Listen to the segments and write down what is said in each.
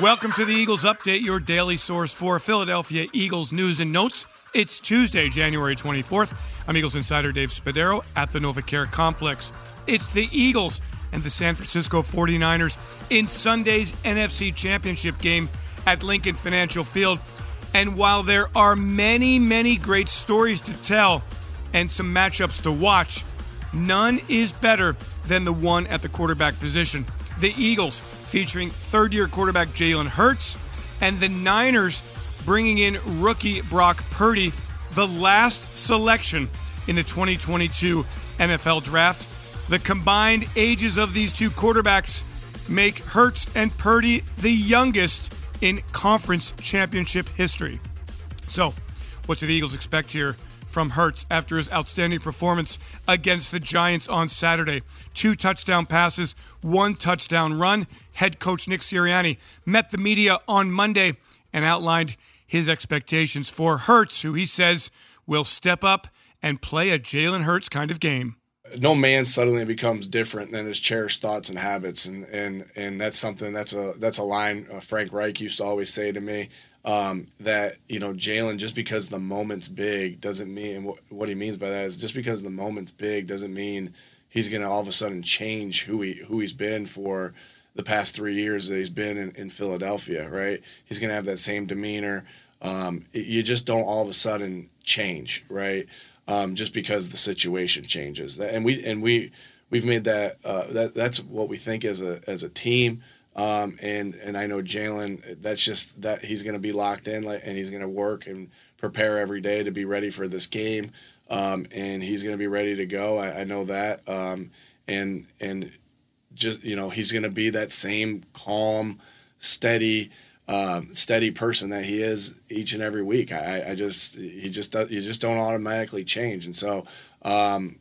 Welcome to the Eagles Update, your daily source for Philadelphia Eagles news and notes. It's Tuesday, January 24th. I'm Eagles insider Dave Spadaro at the NovaCare Complex. It's the Eagles and the San Francisco 49ers in Sunday's NFC Championship game at Lincoln Financial Field. And while there are many, many great stories to tell and some matchups to watch, none is better than the one at the quarterback position. The Eagles featuring third year quarterback Jalen Hurts, and the Niners bringing in rookie Brock Purdy, the last selection in the 2022 NFL Draft. The combined ages of these two quarterbacks make Hurts and Purdy the youngest in conference championship history. So, what do the Eagles expect here from Hurts after his outstanding performance against the Giants on Saturday. Two touchdown passes, one touchdown run. Head coach Nick Sirianni met the media on Monday and outlined his expectations for Hurts, who he says will step up and play a Jalen Hurts kind of game no man suddenly becomes different than his cherished thoughts and habits, and and and that's something that's a that's a line uh, Frank Reich used to always say to me um, that you know Jalen just because the moment's big doesn't mean what, what he means by that is just because the moment's big doesn't mean he's going to all of a sudden change who he who he's been for the past three years that he's been in, in Philadelphia. Right? He's going to have that same demeanor. Um, you just don't all of a sudden change, right? Um, just because the situation changes, and we and we we've made that uh, that that's what we think as a as a team. Um, and and I know Jalen. That's just that he's going to be locked in, like, and he's going to work and prepare every day to be ready for this game. Um, and he's going to be ready to go. I, I know that. Um, and and just you know he's going to be that same calm, steady, um, steady person that he is each and every week. I, I just he just does, you just don't automatically change, and so um,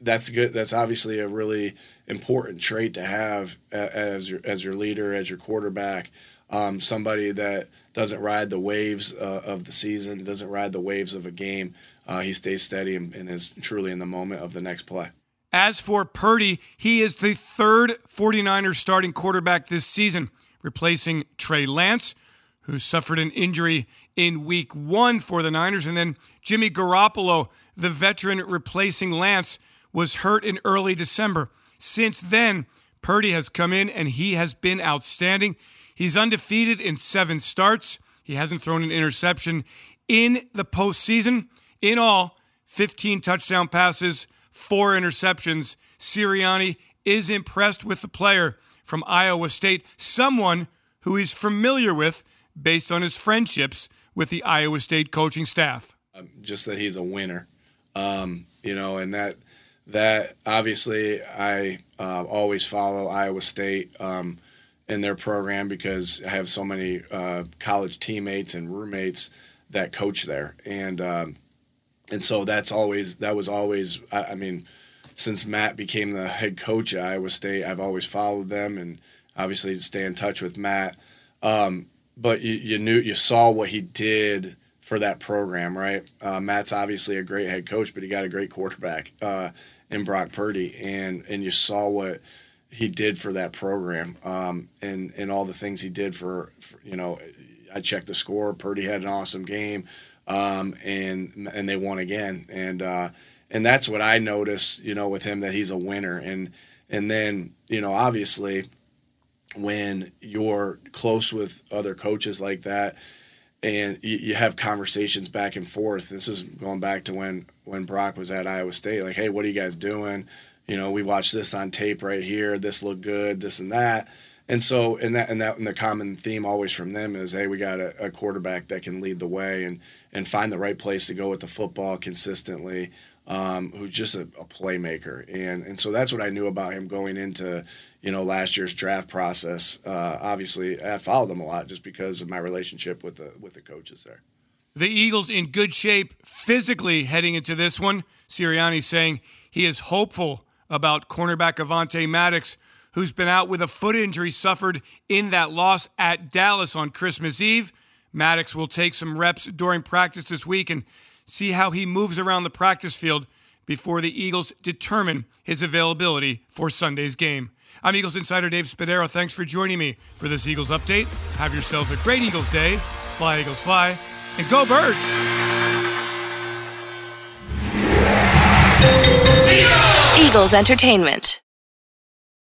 that's good. That's obviously a really important trait to have as your as your leader, as your quarterback. Um, somebody that doesn't ride the waves uh, of the season, doesn't ride the waves of a game. Uh, he stays steady and, and is truly in the moment of the next play. As for Purdy, he is the third 49ers starting quarterback this season, replacing Trey Lance, who suffered an injury in week one for the Niners. And then Jimmy Garoppolo, the veteran replacing Lance, was hurt in early December. Since then, Purdy has come in and he has been outstanding. He's undefeated in seven starts. He hasn't thrown an interception in the postseason. In all, 15 touchdown passes, four interceptions. Sirianni is impressed with the player from Iowa State, someone who he's familiar with based on his friendships with the Iowa State coaching staff. Um, just that he's a winner, um, you know, and that that obviously I uh, always follow Iowa State um, in their program because I have so many uh, college teammates and roommates that coach there, and um, and so that's always that was always I, I, mean since Matt became the head coach at Iowa State, I've always followed them and obviously stay in touch with Matt. Um, but you, you knew you saw what he did for that program, right? Uh, Matt's obviously a great head coach, but he got a great quarterback. Uh, in Brock Purdy, and and you saw what he did for that program, um, and and all the things he did for, for, you know, I checked the score. Purdy had an awesome game, um, and and they won again, and uh, and that's what I noticed, you know, with him that he's a winner, and and then you know obviously when you're close with other coaches like that and you, you, have conversations back and forth. This is going back to when when Brock was at Iowa State. Like, hey, what are you guys doing? You know, we watched this on tape right here. This looked good. This and that. And so, and that and that and the common theme always from them is, hey, we got a, a quarterback that can lead the way and and find the right place to go with the football consistently. Um, who's just a, a playmaker, and and so that's what I knew about him going into you know last year's draft process. Uh, obviously, I followed them a lot just because of my relationship with the with the coaches there. The Eagles in good shape physically heading into this one. Sirianni saying he is hopeful about cornerback Avonte Maddox, who's been out with a foot injury suffered in that loss at Dallas on Christmas Eve. Maddox will take some reps during practice this week and see how he moves around the practice field before the Eagles determine his availability for Sunday's game. I'm Eagles insider Dave Spadaro. Thanks for joining me for this Eagles update. Have yourselves a great Eagles day. Fly, Eagles, fly, and go, birds! Eagles Entertainment.